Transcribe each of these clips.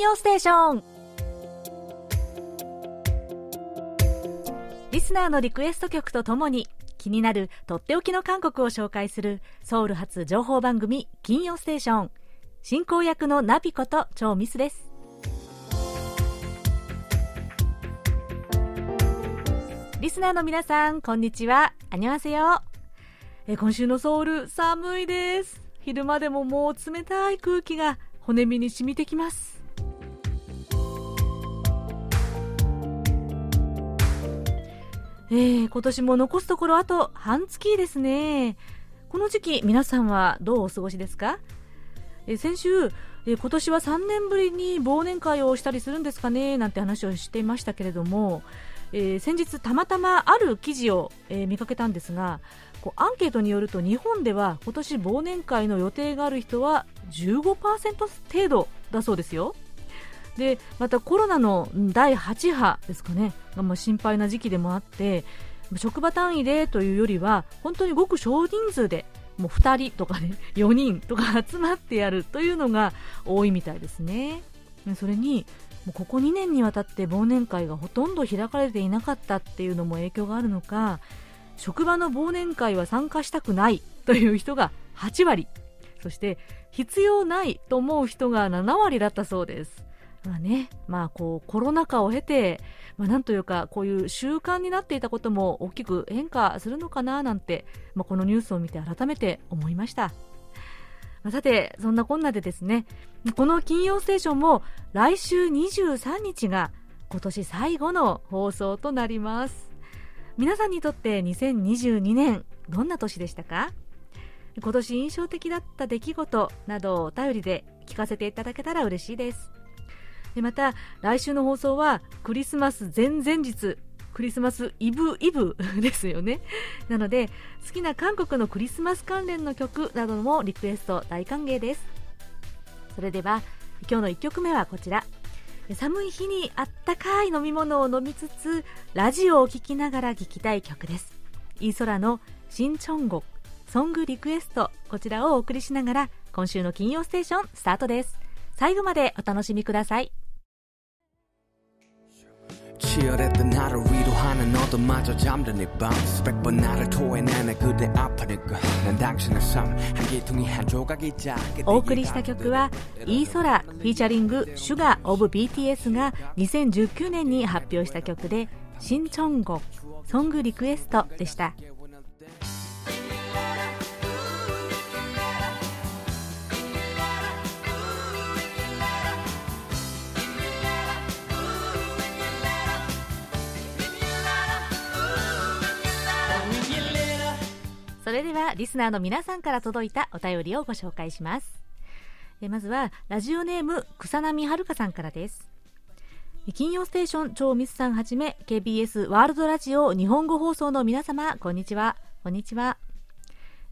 曜ステーション。リスナーのリクエスト曲とともに気になるとっておきの韓国を紹介するソウル発情報番組金曜ステーション。進行役のナビこと超ミスです。リスナーの皆さんこんにちは。あにわせよえ今週のソウル寒いです。昼間でももう冷たい空気が骨身に染みてきます。えー、今年も残すところあと半月ですね。この時期皆さんはどうお過ごしですか？え先週え今年は3年ぶりに忘年会をしたりするんですかね？なんて話をしていましたけれども、えー、先日たまたまある記事を、えー、見かけたんですがこうアンケートによると日本では今年忘年会の予定がある人は15%程度だそうですよ。でまたコロナの第8波ですかねがまあ心配な時期でもあって職場単位でというよりは本当にごく少人数でもう2人とかね 4人とか集まってやるというのが多いみたいですね。それにもうここ2年にわたって忘年会がほとんど開かれていなかったっていうのも影響があるのか職場の忘年会は参加したくないという人が8割。そして必要ないと思う人が7割だったそうです。まあね、まあこうコロナ禍を経て、まあ、なんというかこういう習慣になっていたことも大きく変化するのかななんて、まあ、このニュースを見て改めて思いました。まあ、さて、そんなこんなでですね、この金曜ステーションも来週23日が今年最後の放送となります。皆さんにとって2022年、どんな年でしたか？今年印象的だった出来事などをお便りで聞かせていただけたら嬉しいです。でまた、来週の放送はクリスマス前々日、クリスマスイブイブ ですよね。なので、好きな韓国のクリスマス関連の曲などもリクエスト大歓迎です。それでは、今日の1曲目はこちら。寒い日にあったかい飲み物を飲みつつ、ラジオを聴きながら聴きたい曲です。イーソラの新チョンゴソングリクエスト、こちらをお送りしながら、今週の金曜ステーションスタートです。最後までお楽しみください。 치열했던 하루 위로하는 너도마저 잠든 이밤 수백 번 나를 토해내네 그대 아파니까 난 당신의 삶 한기둥이 한 조각이 작게 お送りした曲はイーソラフィーチャリングシュガーオブ BTS が2019年に発表した曲で新천곡ソングリクエストでした それではリスナーの皆さんから届いたお便りをご紹介します。えまずはラジオネーム草波遥さんからです。金曜ステーション超ミスさんはじめ KBS ワールドラジオ日本語放送の皆様こんにちは。こんにちは。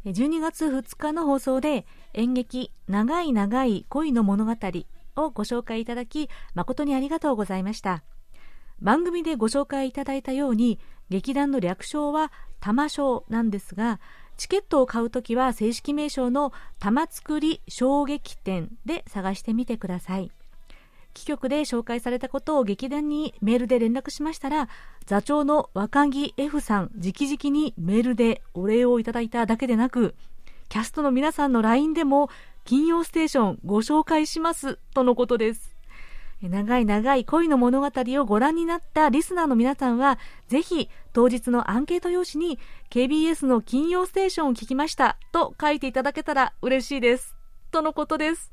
12月2日の放送で演劇長い長い恋の物語をご紹介いただき誠にありがとうございました。番組でご紹介いただいたように劇団の略称は玉賞なんですがチケットを買うときは正式名称の玉造り衝撃展で探してみてください。貴局で紹介されたことを劇団にメールで連絡しましたら、座長の若木 F さん直々にメールでお礼をいただいただけでなく、キャストの皆さんの LINE でも金曜ステーションご紹介しますとのことです。長い長い恋の物語をご覧になったリスナーの皆さんは、ぜひ当日のアンケート用紙に KBS の金曜ステーションを聞きましたと書いていただけたら嬉しいです。とのことです。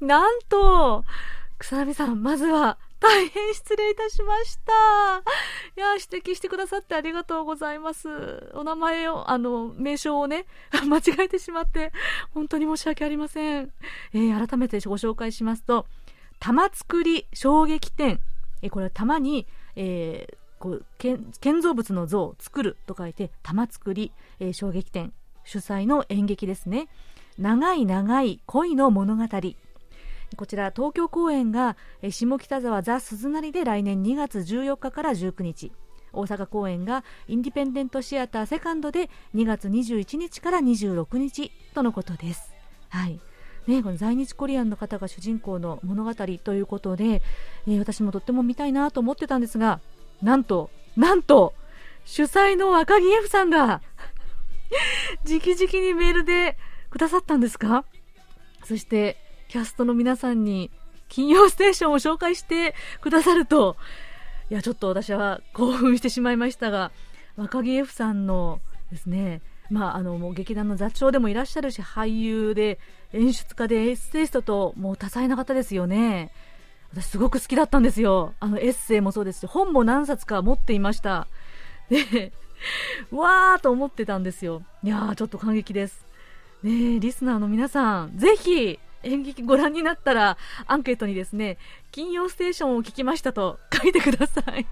なんと、草波さん、まずは大変失礼いたしました。いや、指摘してくださってありがとうございます。お名前を、あの、名称をね、間違えてしまって、本当に申し訳ありません。えー、改めてご紹介しますと、玉造り衝撃展。えこれは玉に、えー、こう建造物の像を作ると書いて玉造り、えー、衝撃展。主催の演劇ですね。長い長い恋の物語。こちら東京公演が下北沢ザ・鈴なりで来年2月14日から19日。大阪公演がインディペンデントシアターセカンドで2月21日から26日とのことです。はい。ね、この在日コリアンの方が主人公の物語ということで、えー、私もとっても見たいなと思ってたんですが、なんと、なんと、主催の赤木 F さんが 直々にメールでくださったんですか？そして、キャストの皆さんに、金曜ステーションを紹介してくださると、いや、ちょっと私は興奮してしまいましたが、若木 F さんのですね、まあ、あの、もう劇団の座長でもいらっしゃるし、俳優で、演出家でエッセイストと、もう多彩な方ですよね。私すごく好きだったんですよ。あの、エッセイもそうですし、本も何冊か持っていました。で、わーと思ってたんですよ。いやー、ちょっと感激です。ねえリスナーの皆さん、ぜひ、演劇ご覧になったら、アンケートにですね、金曜ステーションを聞きましたと書いてください。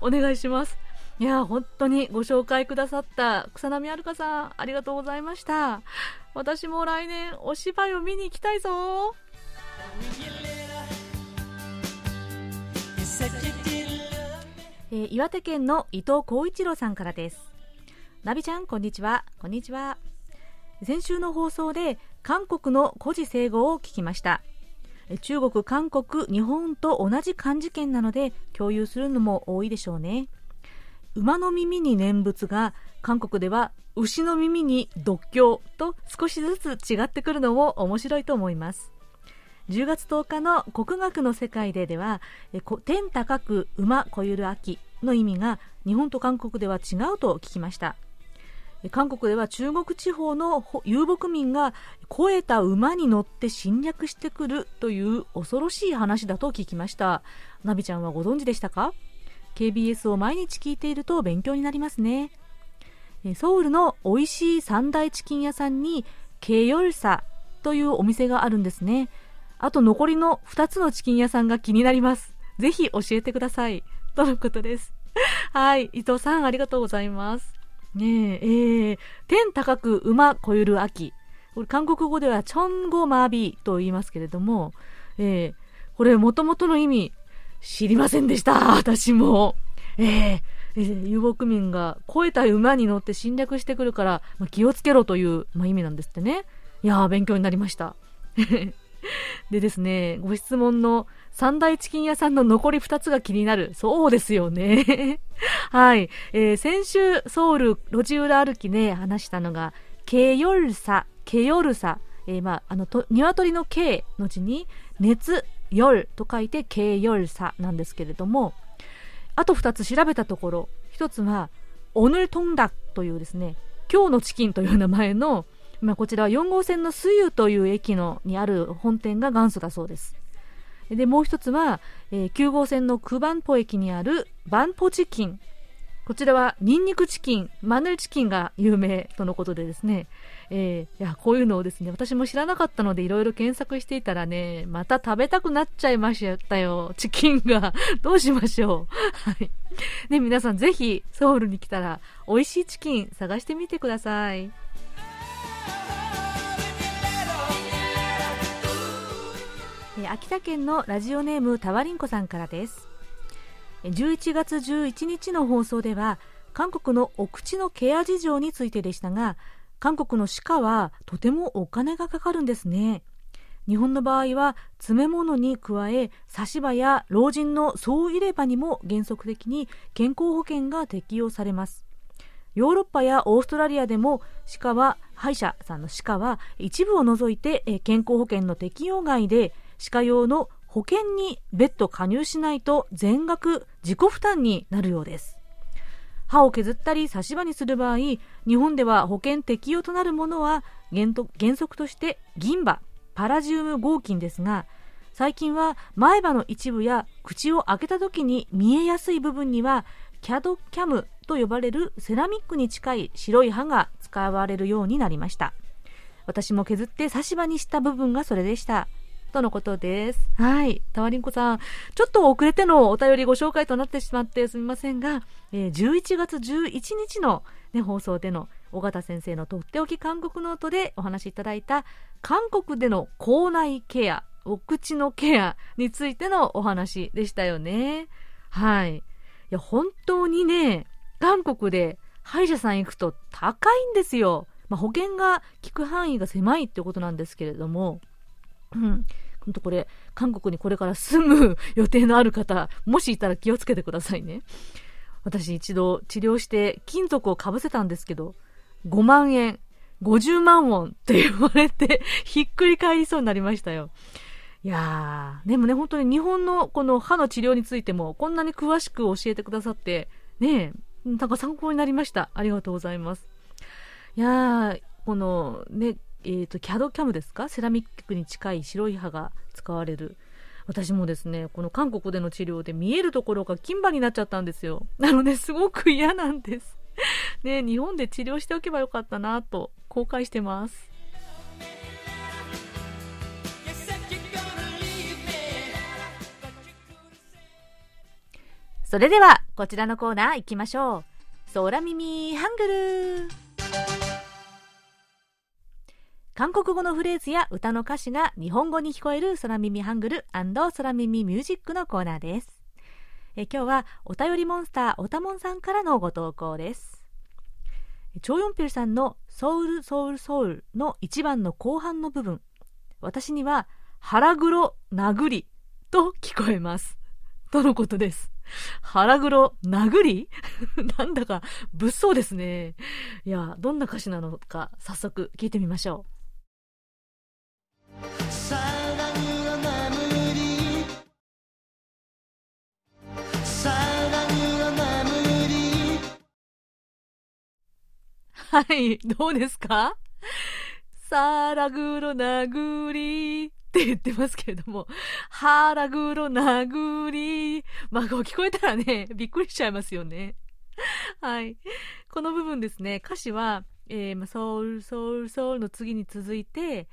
お願いします。いや、本当にご紹介くださった草波あるかさん、ありがとうございました。私も来年お芝居を見に行きたいぞ。えー、岩手県の伊藤浩一郎さんからです。ナビちゃん、こんにちは。こんにちは。先週の放送で韓国の孤児生語を聞きました。中国、韓国、日本と同じ漢字圏なので共有するのも多いでしょうね。馬の耳に念仏が韓国では牛の耳に独協と少しずつ違ってくるのも面白いと思います。10月10日の国学の世界ででは天高く馬こゆる秋の意味が日本と韓国では違うと聞きました。韓国では中国地方の遊牧民が肥えた馬に乗って侵略してくるという恐ろしい話だと聞きました。ナビちゃんはご存知でしたか？KBS を毎日聞いていると勉強になりますね。ソウルの美味しい三大チキン屋さんにケヨルサというお店があるんですね。あと残りの2つのチキン屋さんが気になります。ぜひ教えてください。とのことです。はい。伊藤さんありがとうございます。ねええー、天高く馬こゆる秋。これ韓国語ではチョンゴマービーと言いますけれども、えー、これ元々の意味知りませんでした、私も。え、え、遊牧民が肥えた馬に乗って侵略してくるから、まあ、気をつけろという、まあ、意味なんですってね。いやー、勉強になりました。でですね、ご質問の三大チキン屋さんの残り2つが気になる。そうですよね。はい。えー、先週、ソウル路地裏歩きで話したのが、ケヨルサ、ケヨルサ。えー、まあ、あの、と、鶏の K の字に、熱、夜と書いて軽夜さなんですけれどもあと2つ調べたところ1つはオヌルトンダというですね今日のチキンという名前の、まあ、こちらは4号線のスユという駅のにある本店が元祖だそうです。でもう1つは、えー、9号線のクバンポ駅にあるバンポチキン。こちらはニンニクチキン、マヌルチキンが有名とのことでですね、えー、いや、こういうのをですね、私も知らなかったのでいろいろ検索していたらね、また食べたくなっちゃいましたよ。チキンが。どうしましょう。はい。ね、皆さんぜひソウルに来たら美味しいチキン探してみてください。え秋田県のラジオネームたわりんこさんからです11月11日の放送では韓国のお口のケア事情についてでしたが韓国の歯科はとてもお金がかかるんですね。日本の場合は詰め物に加え差し歯や老人の総入れ歯にも原則的に健康保険が適用されます。ヨーロッパやオーストラリアでも歯科は歯医者さんの歯科は一部を除いて健康保険の適用外で歯科用の保険に別途加入しないと全額自己負担になるようです。歯を削ったり差し歯にする場合日本では保険適用となるものは原則として銀歯パラジウム合金ですが最近は前歯の一部や口を開けた時に見えやすい部分にはキャドキャムと呼ばれるセラミックに近い白い歯が使われるようになりました。私も削って差し歯にした部分がそれでした。とのことです。はい。たわりんこさん、ちょっと遅れてのお便りご紹介となってしまってすみませんが、えー、11月11日の、ね、放送での尾形先生のとっておき韓国ノートでお話しいただいた韓国での口内ケア、お口のケアについてのお話でしたよね。はい。いや、本当にね、韓国で歯医者さん行くと高いんですよ。まあ、保険が効く範囲が狭いってことなんですけれども、うん、本当これ、韓国にこれから住む予定のある方、もしいたら気をつけてくださいね。私一度治療して金属をかぶせたんですけど、5万円、50万ウォンって言われて、ひっくり返りそうになりましたよ。いやー、でもね、本当に日本のこの歯の治療についても、こんなに詳しく教えてくださって、ねえ、なんか参考になりました。ありがとうございます。いやー、このね、えっ、ー、と、キャドキャムですか？セラミックに近い白い歯が使われる。私もですね、この韓国での治療で見えるところが金歯になっちゃったんですよ。なので、すごく嫌なんです。ね、日本で治療しておけばよかったなと後悔してます。それではこちらのコーナー行きましょう。空耳ハングル韓国語のフレーズや歌の歌詞が日本語に聞こえる空耳ハングル空耳ミュージックのコーナーです。え今日はお便りモンスターおたもんさんからのご投稿です。チョヨンピルさんのソウルソウルソウルの一番の後半の部分。私には腹黒殴りと聞こえます。とのことです。腹黒殴り？なんだか物騒ですね。いや、どんな歌詞なのか早速聞いてみましょう。はい、どうですか？サラグロ殴りって言ってますけれども、ハラグロ殴り。まあ、こう聞こえたらね、びっくりしちゃいますよね。はい。この部分ですね、歌詞は、えー、ま、ソウル、ソウル、ソウルの次に続いて、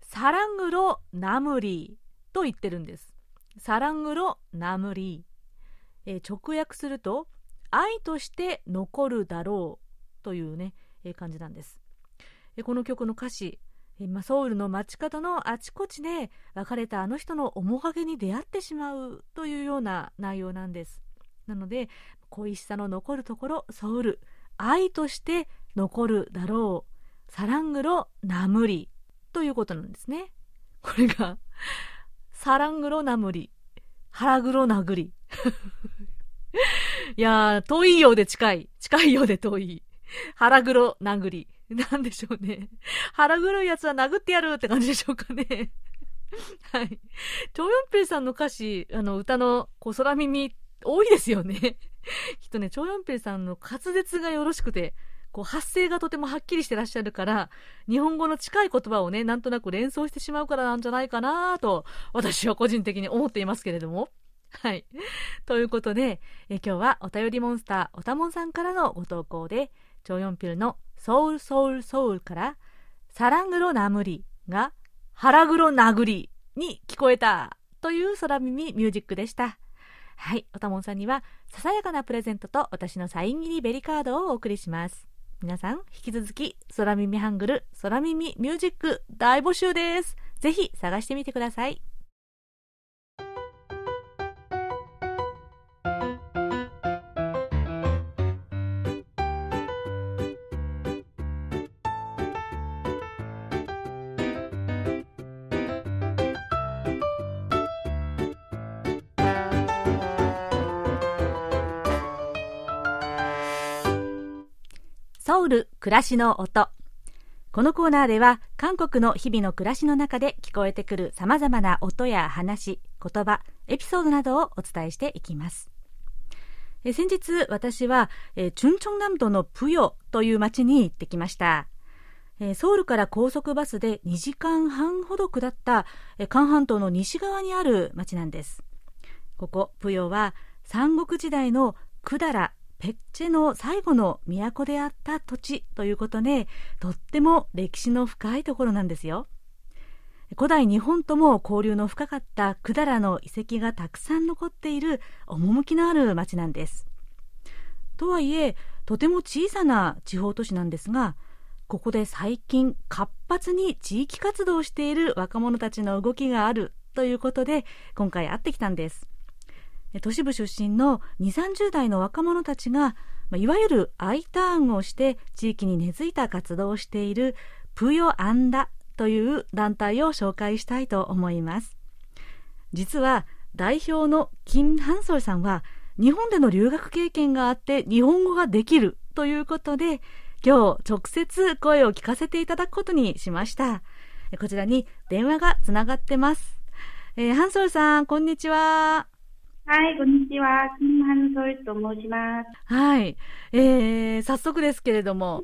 サラングロナムリーと言ってるんです。サラングロナムリー。えー、直訳すると、愛として残るだろうというね、えー、感じなんです。えー、この曲の歌詞、えー、ソウルの街角のあちこちで別れたあの人の面影に出会ってしまうというような内容なんです。なので、恋しさの残るところ、ソウル、愛として残るだろう、サラングロナムリということなんですね。これが、サラングロナムリ、腹黒殴り。いやー、遠いようで近い。近いようで遠い。腹黒殴り。なんでしょうね。腹黒いやつは殴ってやるって感じでしょうかね。はい。チョヨンピルさんの歌詞、あの、歌の、こう、空耳、多いですよね。きっとね、チョヨンピルさんの滑舌がよろしくて、こう、発声がとてもはっきりしてらっしゃるから、日本語の近い言葉をね、なんとなく連想してしまうからなんじゃないかなと、私は個人的に思っていますけれども。はい。ということで、え今日はお便りモンスター、おたもんさんからのご投稿で、チョヨンピルのソウルソウルソウルから、サラングロナムリが腹黒殴りに聞こえたという空耳ミュージックでした。はい、おたもんさんにはささやかなプレゼントと私のサイン入りベリカードをお送りします。皆さん、引き続き空耳ハングル、空耳ミュージック大募集です。ぜひ探してみてください。ソウル暮らしの音このコーナーでは韓国の日々の暮らしの中で聞こえてくる様々な音や話、言葉、エピソードなどをお伝えしていきます。え先日私は、えチュンチョン南道のプヨという町に行ってきました。えソウルから高速バスで2時間半ほど下った、え韓半島の西側にある町なんです。ここ、プヨは三国時代の百済ペッチェの最後の都であった土地ということで、とっても歴史の深いところなんですよ。古代日本とも交流の深かった百済の遺跡がたくさん残っている趣のある町なんです。とはいえ、とても小さな地方都市なんですが、ここで最近活発に地域活動をしている若者たちの動きがあるということで、今回会ってきたんです。都市部出身の2、30代の若者たちが、いわゆる I ターンをして地域に根付いた活動をしているプヨアンダという団体を紹介したいと思います。実は代表の金ハンソルさんは日本での留学経験があって日本語ができるということで今日直接声を聞かせていただくことにしました。こちらに電話がつながってます。えー、ハンソルさん、こんにちは。はい、こんにちは。金ハンソルと申します。はい。えー、早速ですけれども、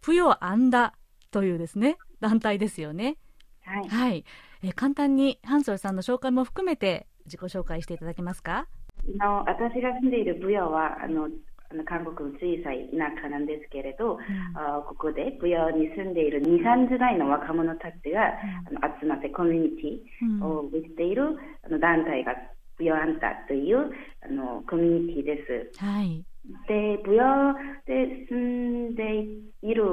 ぷよあんだというですね、団体ですよね。はい。はい。えー、簡単にハンソルさんの紹介も含めて自己紹介していただけますか？の私が住んでいるブヨは、あの、あの韓国の小さい田舎なんですけれど、うん、あここでブヨに住んでいる2、3時代の若者たちが、うん、あの集まってコミュニティをしている、あの団体がブヨアンタというあのコミュニティです。はい、で、ブヨで住んでいる、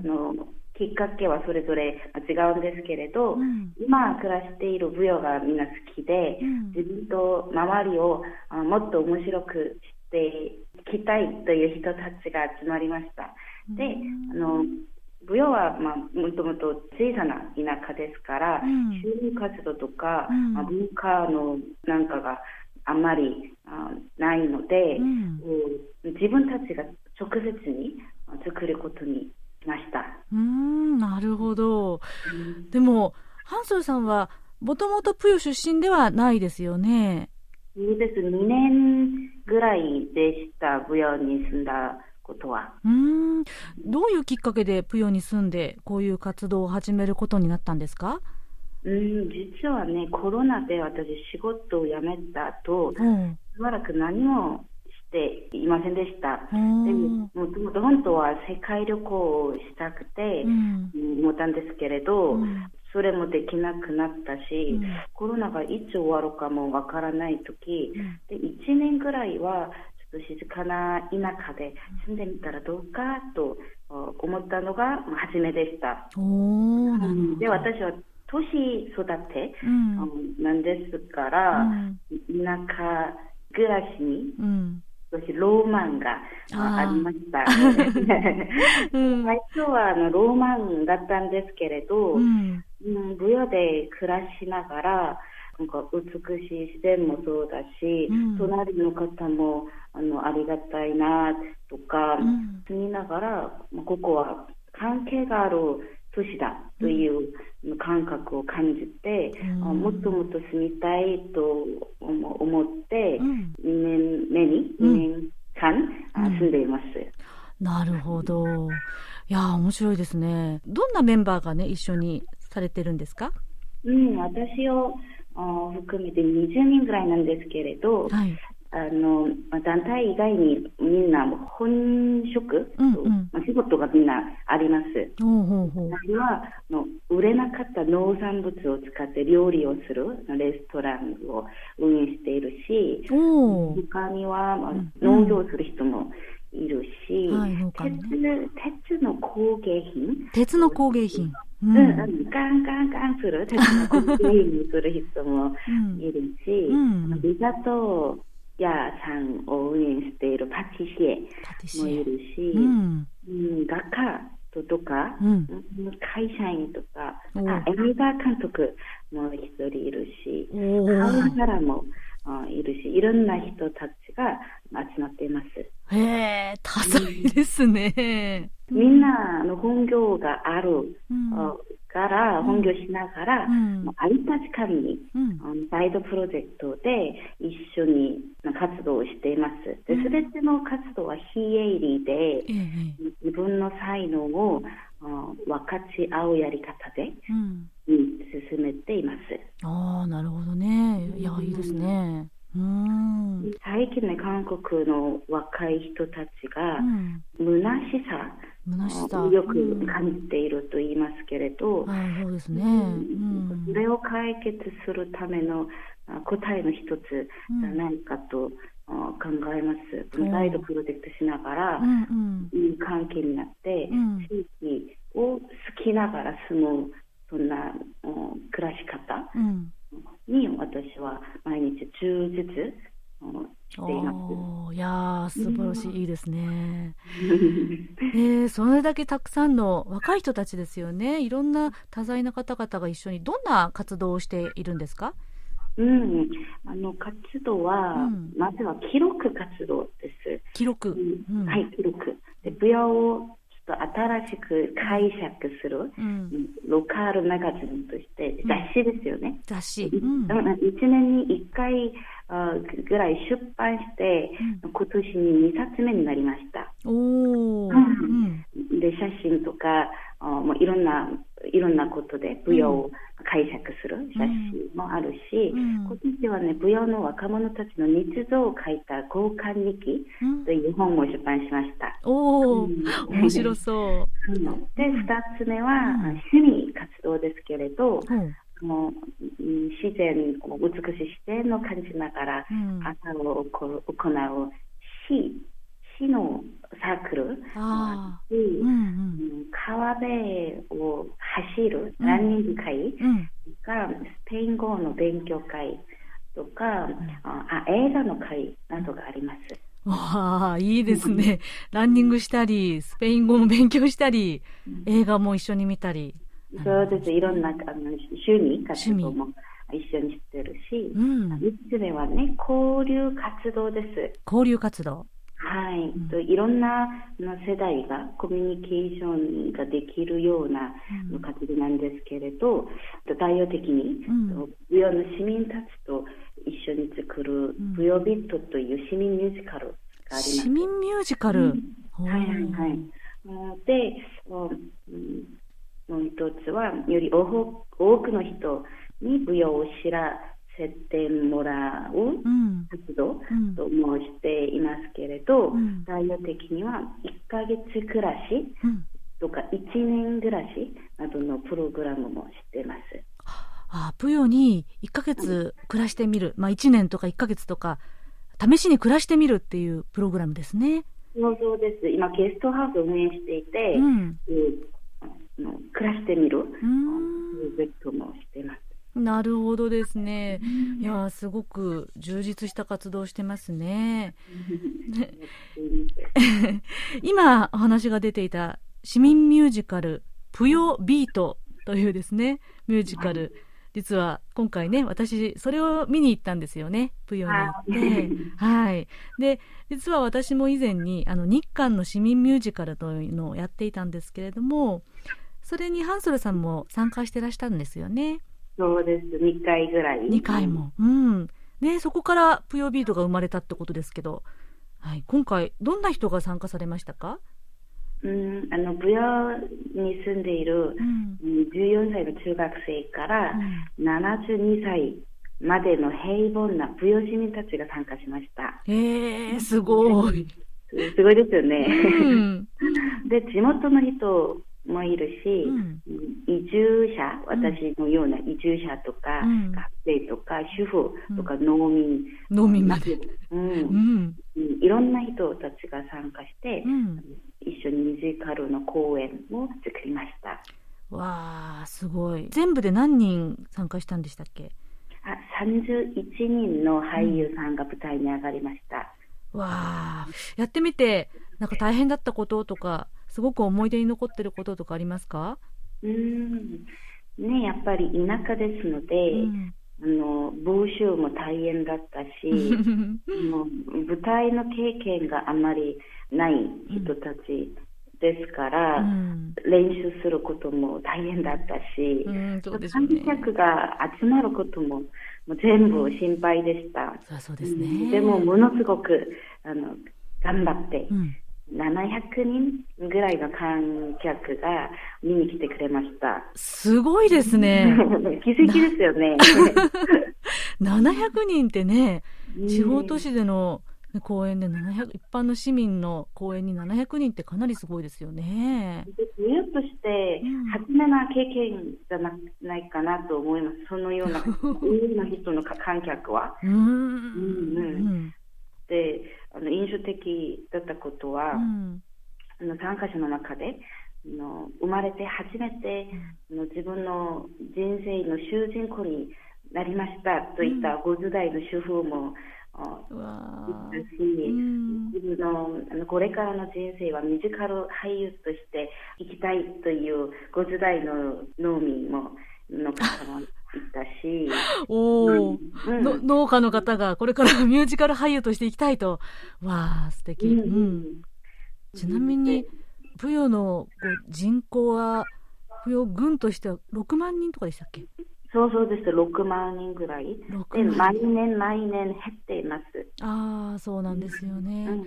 あのきっかけはそれぞれ違うんですけれど、うん、今暮らしている舞踊がみんな好きで、うん、自分と周りをもっと面白くしていきたいという人たちが集まりました。で、あの舞踊は、まあ、もともと小さな田舎ですから、収入活動とか、まあ、文化のなんかがあんまりあないので、自分たちが直接に作ることにました。うんなるほど。でも、ハンソルさんは、もともとプヨ出身ではないですよね？そうです。2年ぐらいでした、プヨに住んだことは。うん。どういうきっかけでプヨに住んで、こういう活動を始めることになったんですか？うん実はね、コロナで私、仕事を辞めた後、うん、しばらく何もていませんでした。でもともと本当は世界旅行をしたくて、思ったんですけれど、うん、それもできなくなったし、うん、コロナがいつ終わるかもわからない時、で1年ぐらいは静かな田舎で住んでみたらどうかと思ったのが初めでした。で私は都市育て、なんですから、田舎暮らしに、少しローマンがありました。うん、最初はあのローマンだったんですけれど、うん、舞踊で暮らしながら、なんか美しい自然もそうだし、うん、隣の方もあのありがたいなとか、住みながら、ここは関係がある都市だという感覚を感じて、うん、もっともっと住みたいと思って、うん、2年目に2年間、住んでいます。なるほど。いや面白いですね。どんなメンバーがね、一緒にされてるんですか？うん、私を含めて20人ぐらいなんですけれど、はい、あの、団体以外にみんな本職、うんうん、仕事がみんなあります。私はの売れなかった農産物を使って料理をするレストランを運営しているし、他には、まあ、農業する人もいるし、はい、鉄鉄の工芸品。鉄の工芸品。うん、うん、ガンガンガンする鉄の工芸品する人もいるし、うん、リザト屋さんを運営しているパティシエもいるし、うん、画家とか、うん、会社員とか、あ映画監督も一人いるし、カウンセラーもいるし、いろんな人たちが集まっています。へえ、多彩ですね。本業がある、うん、から本業しながら、うん、空いた時間に、うん、サイドプロジェクトで一緒に活動をしています。で、すべての活動は非営利で、うん、自分の才能を分かち合うやり方で、進めています。ああ、なるほどね。いや、いいですね。うん。最近ね、韓国の若い人たちが、虚しさ、よく感じていると言いますけれど、そうですね、それを解決するための答えの一つじゃないかと、考えます。サイドプロジェクトしながら、いい関係になって、地域を好きながら住む、そんな暮らし方に私は毎日充実しています。いや素晴ろしい、いいですね。えー、それだけたくさんの若い人たちですよね。いろんな多彩な方々が一緒にどんな活動をしているんですか？うん、あの活動は、うん、まずは記録活動です。記録、うん、はい、記録。で、舞踊をちょっと新しく解釈する、うん、ロカールマガジンとして雑誌ですよね。雑誌。うん、1年に1回ぐらい出版して、今年に2冊目になりました。おー、で、写真とか、もういろんないろんなことで舞踊を解釈する写真もあるし、うん、今年はね、舞踊の若者たちの日常を書いた交換日記という本を出版しました。おお、うん、面白そう。で、二つ目は、趣味活動ですけれど、もう自然を美しい視点を感じながら朝を行う詩市のサークル。あし、うんうん、川辺を走るランニング会とか、うん、スペイン語の勉強会とか、あ映画の会などがあります。わあ、いいですね。ランニングしたり、スペイン語も勉強したり、映画も一緒に見たり。そうです。いろんなあの趣味活動も一緒にしてるし、うん、3つ目はね、交流活動です。交流活動。はい、うん、いろんな世代がコミュニケーションができるような活動なんですけれど、うん、代表的に、うん、舞踊の市民たちと一緒に作る舞踊ビットという市民ミュージカルがあります。市民ミュージカル、はいはいはい。で、もう一つは、より多くの人に舞踊を知らせてもらう活動ともしていますけれど、内容的には1ヶ月暮らしとか1年暮らしなどのプログラムもしてます。あプヨに1ヶ月暮らしてみる、まあ、1年とか1ヶ月とか試しに暮らしてみるっていうプログラムですね。そうです。今、ゲストハウスを運営していて、うん、暮らしてみるプロジェクトもしてます。なるほどですね。いやすごく充実した活動してますね。今お話が出ていた市民ミュージカルぷよビートというですねミュージカル。実は今回ね、私、それを見に行ったんですよね、ぷよに行って。はい。で、実は私も以前に、あの、日韓の市民ミュージカルというのをやっていたんですけれども、それにハンソルさんも参加してらしたんですよね。そうです。2回ぐらい。2回も。うん。で、そこからぷよビートが生まれたってことですけど、はい、今回、どんな人が参加されましたか？うん、あの、ブヨに住んでいる、うん、14歳の中学生から72歳までの平凡なブヨ市民たちが参加しました。へえ、すごい。すごいですよね。うん、で、地元の人もいるし、うん、移住者、私のような移住者とか、うん、学生とか、主婦とか、農民、農民まで、うん、いろんな人たちが参加して、一緒にミュージカルの公演を作りました。わあ、すごい。全部で何人参加したんでしたっけ？あ31人の俳優さんが舞台に上がりました。わあ、やってみて、なんか大変だったこととか、すごく思い出に残ってることとかありますか？うん。ねやっぱり田舎ですので、うん、あの募集も大変だったし もう舞台の経験があまりない人たちですから、うん、練習することも大変だったし、うん、観客が集まることももう全部心配でした。そうですね、でもものすごくあの頑張って、700人ぐらいの観客が見に来てくれました。すごいですね。奇跡ですよね。700人ってね、地方都市での公演で700、一般の市民の公演に700人ってかなりすごいですよね。ニューとして、初めな経験じゃなないかなと思います。そのような、多の人の観客は。うん。うんうんであの印象的だったことは、うん、あの参加者の中であの生まれて初めて、うん、の自分の人生の主人公になりましたといった50代の主婦もし、自分のあのこれからの人生はミュージカル俳優として生きたいという50代の農民もの方もいたし、おお、うん、農家の方がこれから ミュージカル俳優として生きたいと、わあ、素敵。うん、うん、ちなみに、プヨの人口は、プヨ軍としては6万人とかでしたっけ？そうそうです、6万人ぐらい。で、毎年毎年減っています。ああ、そうなんですよね。うん、い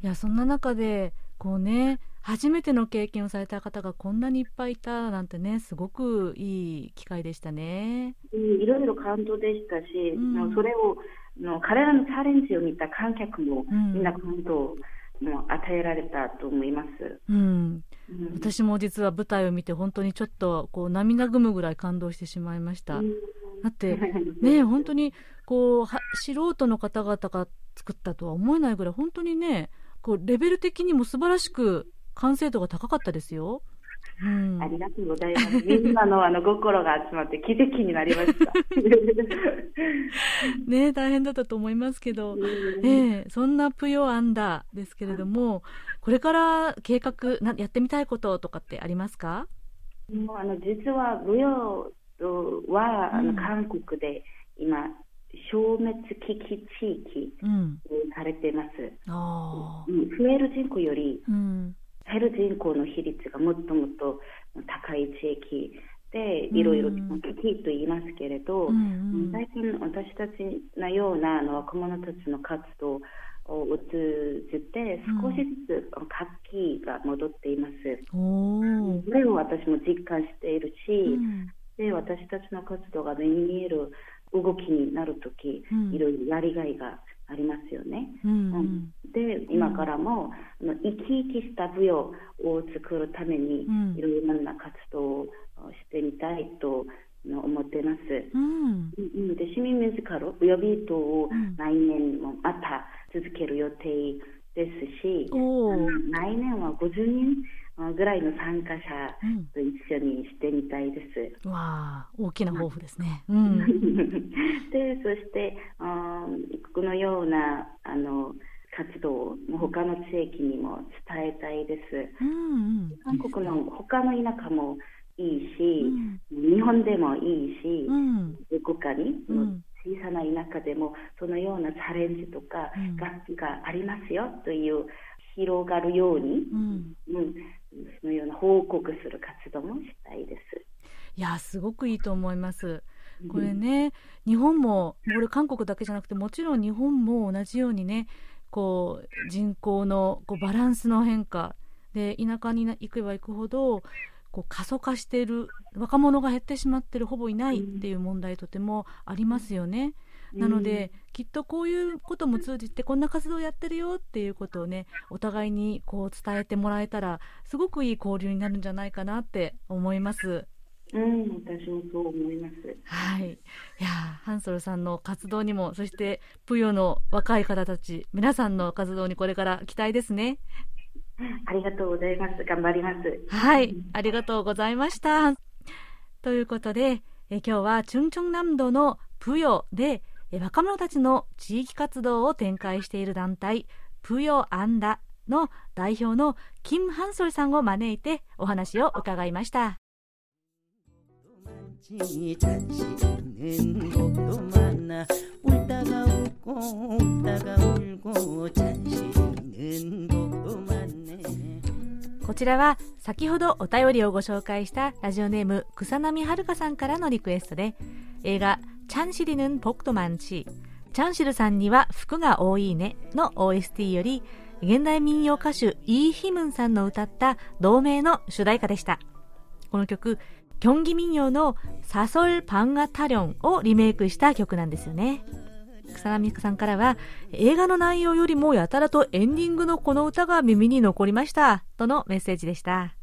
や、そんな中で、こうね、初めての経験をされた方がこんなにいっぱいいたなんてね、すごくいい機会でしたね。うん、いろいろ感動でしたし、うん、それをの彼らのチャレンジを見た観客もみんな感動も与えられたと思います。うん、うん、私も実は舞台を見て本当にちょっとこう涙ぐむぐらい感動してしまいました。うん、だって ね本当にこう素人の方々が作ったとは思えないぐらい本当にねこうレベル的にも素晴らしく完成度が高かったですよ。うん、ありがとうございます。みんなのあの心が集まって奇跡になりました。ね大変だったと思いますけど、えー、そんなぷよアンダーですけれども、これから計画な、やってみたいこととかってありますか？もうあの実は舞踊は、あの韓国で今、消滅危機地域にされてます、うん、増える人口より、うん減る人口の比率がもっともっと高い地域でいろいろ危機と言いますけれど、最近私たちのようなあの若者たちの活動を通じて少しずつ活気が戻っています。うん、それを私も実感しているし、うん、で私たちの活動が目に見える動きになるとき、いろいろやりがいがありますよね。うん、で今からも、うん、生き生きした舞踊を作るために、いろいろな活動をしてみたいと思ってます。うん、で市民ミュージカル「舞踊ビート」を来年もまた続ける予定ですし、来年は50人ぐらいの参加者と一緒にしてみたいです。うん、わあ、大きな抱負ですね。うん、で、そして、あこのようなあの活動を他の地域にも伝えたいです。うんうん、韓国の他の田舎もいいし、うん、日本でもいいし、うん、どこかに、小さな田舎でもそのようなチャレンジとか、楽器がありますよという広がるように、うん、うん、そのような報告する活動もしたいです。いや、すごくいいと思います。これね、日本も、これ韓国だけじゃなくて、もちろん日本も同じようにね、こう、人口のこうバランスの変化、で、田舎に行けば行くほど、こう過疎化している若者が減ってしまってるほぼいないっていう問題とてもありますよね。なので、きっとこういうことも通じてこんな活動やってるよっていうことをねお互いにこう伝えてもらえたらすごくいい交流になるんじゃないかなって思います。うん、私もそう思います。はい。いや、ハンソルさんの活動にも、そしてプヨの若い方たち、皆さんの活動にこれから期待ですね。ありがとうございます。頑張ります。はい、ありがとうございました。ということで、え今日はチュンチョン南道のプヨで若者たちの地域活動を展開している団体プヨアンダの代表のキム・ハンソルさんを招いてお話を伺いました。こちらは先ほどお便りをご紹介したラジオネーム草波遥さんからのリクエストで映画チャンシリヌンポクトマンチ。チャンシルさんには服が多いね。の OST より現代民謡歌手イーヒムンさんの歌った同名の主題歌でした。この曲キョンギ民謡のサソルパンガタリョンをリメイクした曲なんですよね。草上さんからは映画の内容よりもやたらとエンディングのこの歌が耳に残りました。とのメッセージでした。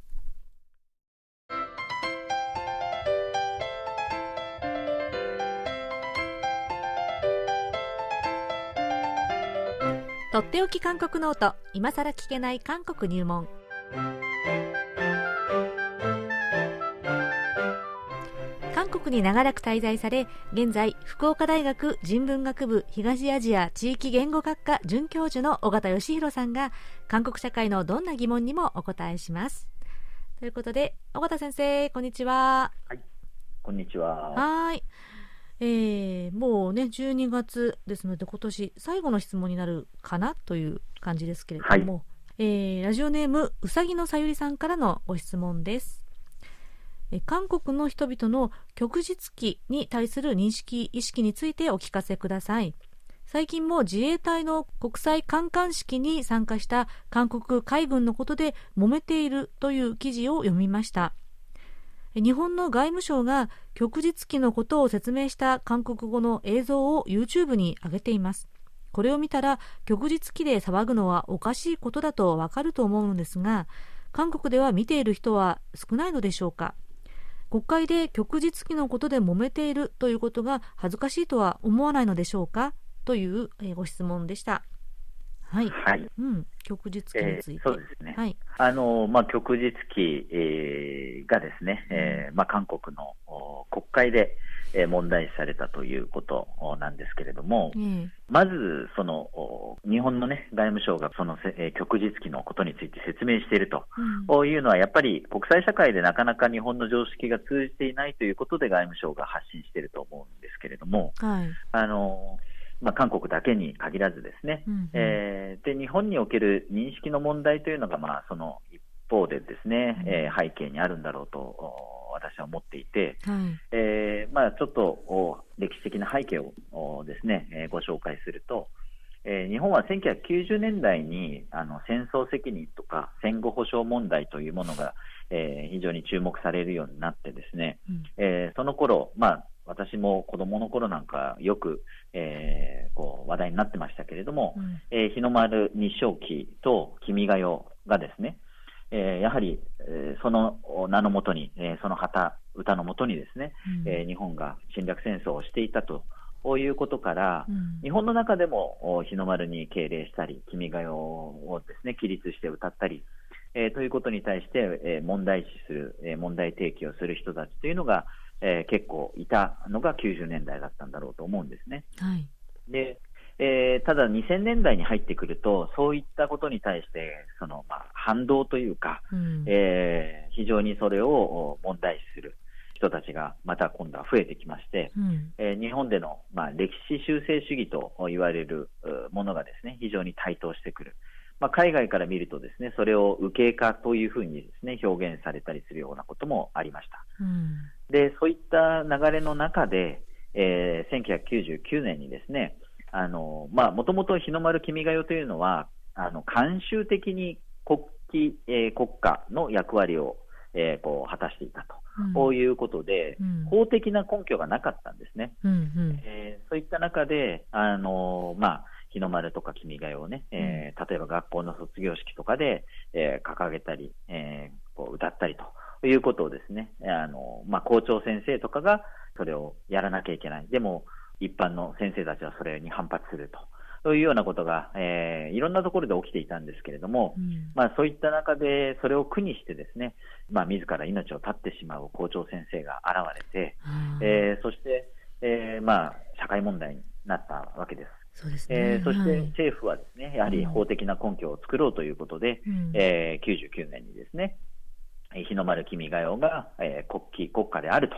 とっておき韓国ノート今さら聞けない韓国入門韓国国に長らく滞在され、現在、福岡大学人文学部東アジア地域言語学科准教授の尾形義弘さんが、韓国社会のどんな疑問にもお答えします。ということで、尾形先生、こんにちは。はい、こんにちは。はい。えー、もうね、12月ですので、今年最後の質問になるかなという感じですけれども、はい、えー、ラジオネーム、うさぎのさゆりさんからのご質問です。え韓国の人々の旭日旗に対する認識、意識についてお聞かせください。最近も自衛隊の国際観艦式に参加した韓国海軍のことで揉めているという記事を読みました。日本の外務省が旭日旗のことを説明した韓国語の映像を YouTube に上げています。これを見たら旭日旗で騒ぐのはおかしいことだとわかると思うのですが、韓国では見ている人は少ないのでしょうか国会で旭日旗のことで揉めているということが恥ずかしいとは思わないのでしょうか？というご質問でした。はい。はい。うん。旭日旗について。えー、そうですね。はい。あの、まあ、旭日旗、えー、がですね、えー、まあ、韓国の国会で、えー、問題視されたということなんですけれども、うん、まず、その、日本のね、外務省がその、えー、旭日旗のことについて説明していると、うん、いうのは、やっぱり国際社会でなかなか日本の常識が通じていないということで外務省が発信していると思うんですけれども、はい、あの、まあ、韓国だけに限らずですね、うんうん、えー、で日本における認識の問題というのが、まあ、その一方でですね、うん、えー、背景にあるんだろうと私は思っていて、はい、えー、まあ、ちょっと歴史的な背景をですね、えご紹介すると、え日本は1990年代にあの戦争責任とか戦後保障問題というものが、え非常に注目されるようになってですね、うん、えその頃、まあ私も子供の頃なんかよく、えー、こう話題になってましたけれども、うん、えー、日の丸日照旗と君が代がですね、えー、やはり、えー、その名のもとに、えー、その旗、歌のもとにですね、うん、えー、日本が侵略戦争をしていたということから、うん、日本の中でも日の丸に敬礼したり、君が代をですね、起立して歌ったり、えー、ということに対して、えー、問題視する、えー、問題提起をする人たちというのが、えー、結構いたのが90年代だったんだろうと思うんですね。はい、でえー、ただ2000年代に入ってくると、そういったことに対して、そのまあ、反動というか、うん、えー、非常にそれを問題視する人たちがまた今度は増えてきまして、うん、えー、日本での、まあ、歴史修正主義と言われるものがですね非常に台頭してくる。まあ、海外から見るとですねそれを右傾化というふうにですね表現されたりするようなこともありました。うん、でそういった流れの中で、えー、1999年にですねあのまあもともと日の丸君が代というのはあの慣習的に国旗、えー、国家の役割を、えー、こう果たしていたと、こういうことで、うん、法的な根拠がなかったんですね。うんうん、えー、そういった中で、あのまあ日の丸とか君が代をね、えー、例えば学校の卒業式とかで、えー、掲げたり、えー、こう歌ったりということをですね、あの、まあ、校長先生とかがそれをやらなきゃいけない。でも、一般の先生たちはそれに反発すると。というようなことが、えー、いろんなところで起きていたんですけれども、うん、まあそういった中で、それを苦にしてですね、まあ自ら命を絶ってしまう校長先生が現れて、えー、そして、えー、まあ社会問題になったわけです。そうですね、えー、そして政府はですね、やはり法的な根拠を作ろうということで、うん、えー、99年にですね、日の丸君が代が、えー、国旗、国家である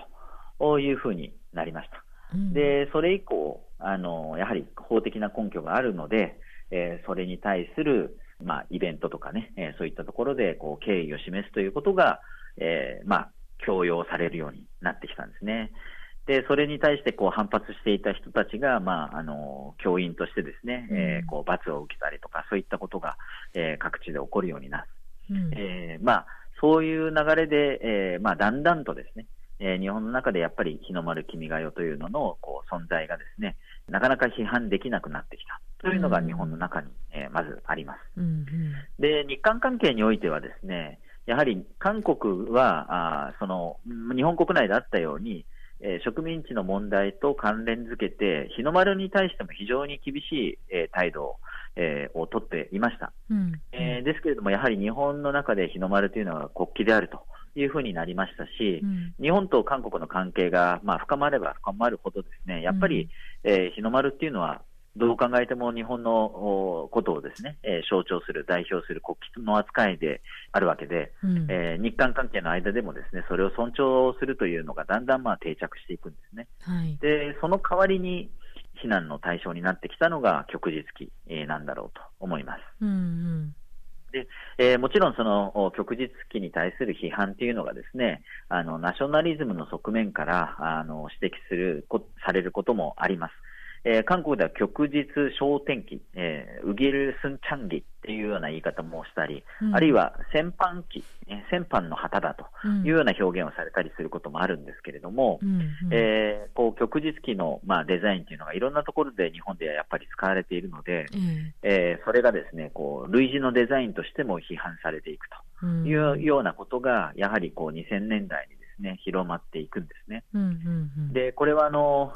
というふうになりました。うん、で、それ以降、あの、やはり法的な根拠があるので、えー、それに対する、まあ、イベントとかね、えー、そういったところで、こう、敬意を示すということが、えー、まあ、強要されるようになってきたんですね。で、それに対してこう反発していた人たちが、まあ、あの、教員としてですね、うん、えー、こう罰を受けたりとか、そういったことが、えー、各地で起こるようになる。うん、えー、まあ、そういう流れで、えー、まあ、だんだんとですね、えー、日本の中でやっぱり日の丸君が代というののこう存在がですね、なかなか批判できなくなってきた。というのが日本の中に、えー、まずあります、うんうん。で、日韓関係においてはですね、やはり韓国は、あその、日本国内であったように、えー、植民地の問題と関連づけて、日の丸に対しても非常に厳しい、えー、態度を,、えー、を取っていました、うん、えー、ですけれども、やはり日本の中で日の丸というのは国旗であるというふうになりましたし、うん、日本と韓国の関係が、まあ、深まれば深まるほどですね、やっぱり、うん、えー、日の丸っていうのは、どう考えても日本のことをですね、えー、象徴する、代表する国旗の扱いであるわけで、うん、えー、日韓関係の間でもですね、それを尊重するというのがだんだんまあ定着していくんですね。はい、で、その代わりに非難の対象になってきたのが旭日旗、えー、なんだろうと思います。うんうんでえー、もちろんその旭日旗に対する批判というのがですねあのナショナリズムの側面からあの指摘するされることもあります。えー、韓国では旭日小天気、えー、ウギルスンチャンギっていうような言い方もしたり、うん、あるいは戦犯旗、戦犯の旗だというような表現をされたりすることもあるんですけれども、うんうん、えー、こう旭日旗の、まあ、デザインっていうのがいろんなところで日本ではやっぱり使われているので、うん、えー、それがですね、こう類似のデザインとしても批判されていくというようなことが、やはりこう2000年代にですね、広まっていくんですね。うんうんうん、で、これはあの、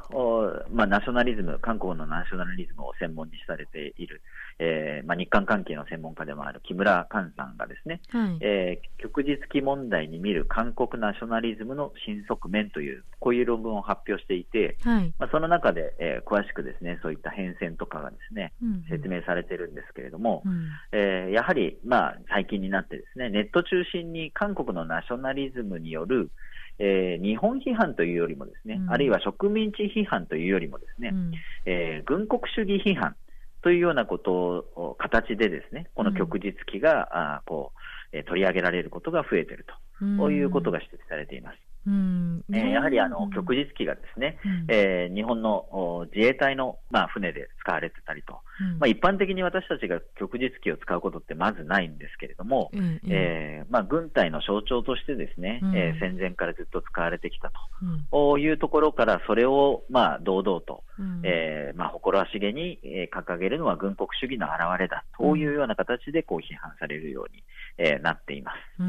まあ、ナショナリズム、韓国のナショナリズムを専門にされている、えー、まあ、日韓関係の専門家でもある木村寛さんがですね、はい、えー、旭日旗問題に見る韓国ナショナリズムの新側面という、こういう論文を発表していて、はい、まあ、その中で、えー、詳しくですね、そういった変遷とかがですね、うんうん、説明されているんですけれども、うん、えー、やはり、まあ、最近になってですね、ネット中心に韓国のナショナリズムによる、えー、日本批判というよりもですね、うん、あるいは植民地批判というよりもですね、うん、えー、軍国主義批判というようなことを、形でですね、この旭日旗が、うん、あこう、えー、取り上げられることが増えていると、こういうことが指摘されています。うん。えー、やはりあの旭日旗がですね、うん、えー、日本の自衛隊の、まあ、船で使われてたりと、うん、まあ、一般的に私たちが旭日旗を使うことってまずないんですけれども、うんうん、えー、まあ、軍隊の象徴としてですね、うん、え戦前からずっと使われてきたと、いうところから、それを、まあ、堂々と、うん、えまあ、誇らしげに、え掲げるのは軍国主義の表れだというような形でこう批判されるように、えなっています。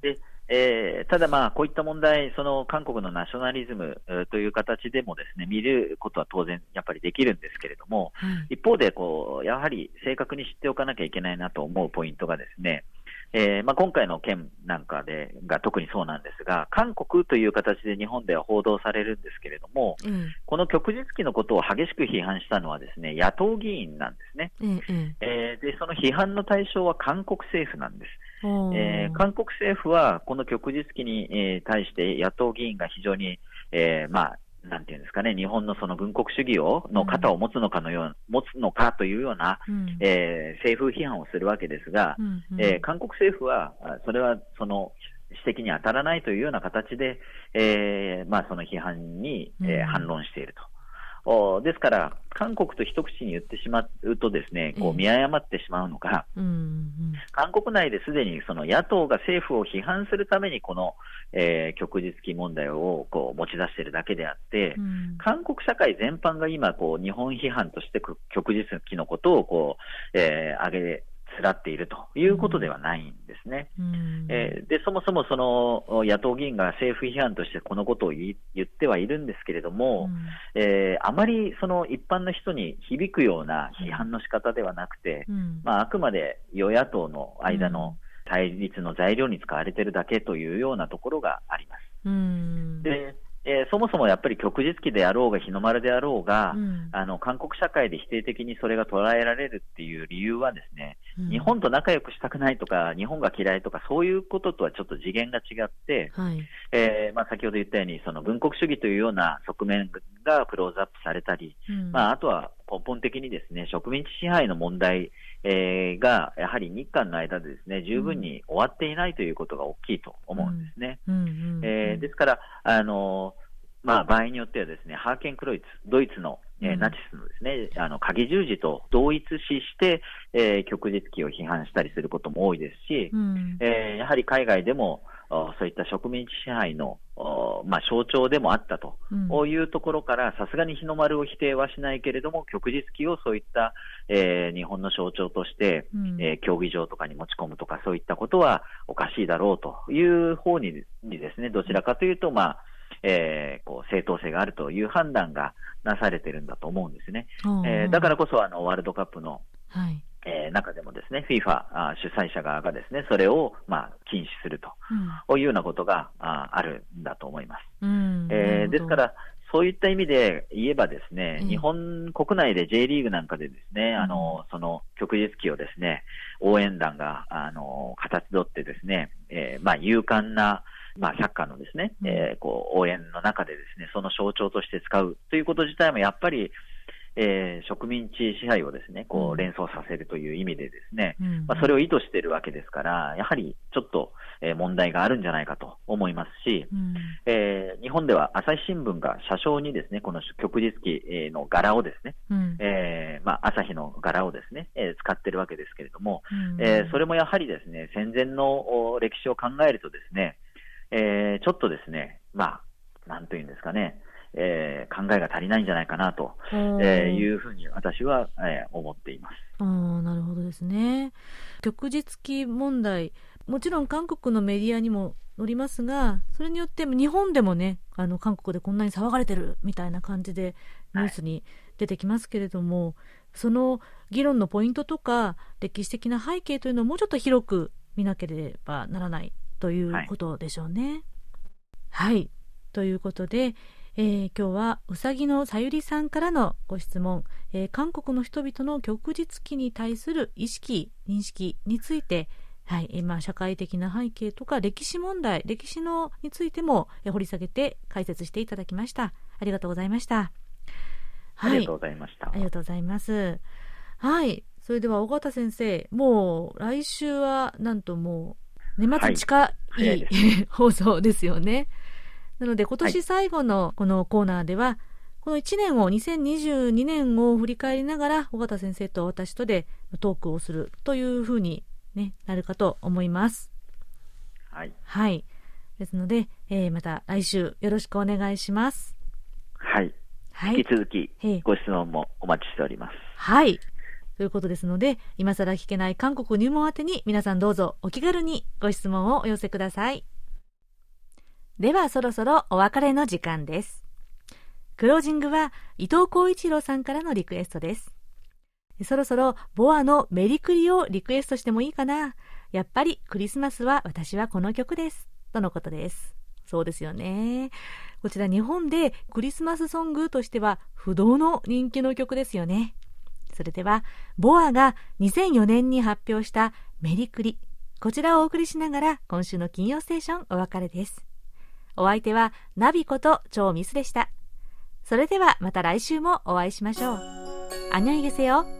でえー、ただ、まあ、こういった問題、その韓国のナショナリズムという形でもですね見ることは当然やっぱりできるんですけれども、一方でこう、やはり正確に知っておかなきゃいけないなと思うポイントがですね、えーまあ、今回の件なんかでが特にそうなんですが、韓国という形で日本では報道されるんですけれども、うん、この旭日旗のことを激しく批判したのはですね野党議員なんですね、うんうん、えー、でその批判の対象は韓国政府なんです。えー、韓国政府はこの旭日旗に、えー、対して野党議員が非常に、えー、まあ、なんていうんですかね、日本のその軍国主義をの肩を持つのかのよう、うん、持つのかというような、うん、えー、政府批判をするわけですが、うん。うん、えー、韓国政府は、それはその指摘に当たらないというような形で、えーまあ、その批判に、えー、反論していると。おですから、韓国と一口に言ってしまうとですね、こう見誤ってしまうのが、うん、韓国内ですでにその野党が政府を批判するためにこの、えー、旭日旗問題をこう持ち出しているだけであって、うん、韓国社会全般が今こう日本批判として旭日旗のことをこう、えー、挙げつらっているということではないんですね。うん、えー、でそもそもその野党議員が政府批判としてこのことを言ってはいるんですけれども、うん、えー、あまりその一般の人に響くような批判の仕方ではなくて、うん、まあ、あくまで与野党の間の対立の材料に使われているだけというようなところがあります。でえー、そもそもやっぱり旭日旗であろうが日の丸であろうが、うん、あの韓国社会で否定的にそれが捉えられるっていう理由はですね、うん、日本と仲良くしたくないとか、日本が嫌いとか、そういうこととはちょっと次元が違って、はい、えー、まあ、先ほど言ったように、その軍国主義というような側面がクローズアップされたり、うん、まあ、あとは根本的にですね植民地支配の問題、えー、がやはり日韓の間でですね十分に終わっていないということが大きいと思うんですね。ですから、あのまあ、場合によってはですねハーケン・クロイツ、ドイツのえー、ナチスのですね、あの、鍵十字と同一視して、えー、旭日旗を批判したりすることも多いですし、うん、えー、やはり海外でも、そういった植民地支配の、まあ、象徴でもあったと、うん、いうところから、さすがに日の丸を否定はしないけれども、旭日旗をそういった、えー、日本の象徴として、うん、えー、競技場とかに持ち込むとか、そういったことはおかしいだろうという方ににですね、どちらかというと、まあ、えー、こう正当性があるという判断がなされてるんだと思うんですね。えー、だからこそあのワールドカップの、はいえー、中でもですね、FIFA 主催者側がですね、それを、まあ、禁止すると、いうようなことがああるんだと思います。えー、ですから、そういった意味で言えばですね、日本国内で J リーグなんかでですね、あの、その旭日旗をですね、応援団が、あの、形取ってですね、えー、まあ、勇敢な、まあ、サッカーのですね、えー、こう、応援の中でですね、その象徴として使うということ自体もやっぱり、えー、植民地支配をですね、こう連想させるという意味でですね、うん、まあ、それを意図しているわけですから、やはりちょっと、えー、問題があるんじゃないかと思いますし、うん、えー、日本では朝日新聞が車掌にですね、この旭日記の柄をですね、うん、えー、まあ、朝日の柄をですね、えー、使ってるわけですけれども、うん、えー、それもやはりですね、戦前の歴史を考えるとですね、えー、ちょっとですね、まあ、なんというんですかね、えー、考えが足りないんじゃないかなと、えー、いうふうに私は、えー、思っています。あなるほどですね。旭日記問題、もちろん韓国のメディアにも載りますが、それによって日本でもね、あの韓国でこんなに騒がれてるみたいな感じでニュースに出てきますけれども、はい、その議論のポイントとか歴史的な背景というのをもうちょっと広く見なければならないということでしょうね。はい、はい、ということで、えー、今日はうさぎのさゆりさんからのご質問、えー、韓国の人々の旭日記に対する意識認識についてはい、まあ、社会的な背景とか歴史問題、歴史のについても掘り下げて解説していただきました。ありがとうございました。はい、ありがとうございました。ありがとうございます。はい、それでは尾形先生、もう来週はなんともう年末近い、はい、放送ですよね。なので今年最後のこのコーナーでは、はい、この1年を、2022年を振り返りながら、尾形先生と私とでトークをするというふうに、ね、なるかと思います。はい。はい。ですので、えー、また来週よろしくお願いします。はい。はい、引き続き、ご質問もお待ちしております。はい。ということですので、今更聞けない韓国入門宛てに皆さんどうぞお気軽にご質問をお寄せください。ではそろそろお別れの時間です。クロージングは伊藤浩一郎さんからのリクエストです。そろそろボアのメリクリをリクエストしてもいいかなやっぱりクリスマスは私はこの曲です。とのことです。そうですよね。こちら日本でクリスマスソングとしては不動の人気の曲ですよね。それでは、ボアが2004年に発表したメリクリ。こちらをお送りしながら今週の金曜ステーションお別れです。お相手はナビこと超ミスでした。それではまた来週もお会いしましょう。안녕히계세 요。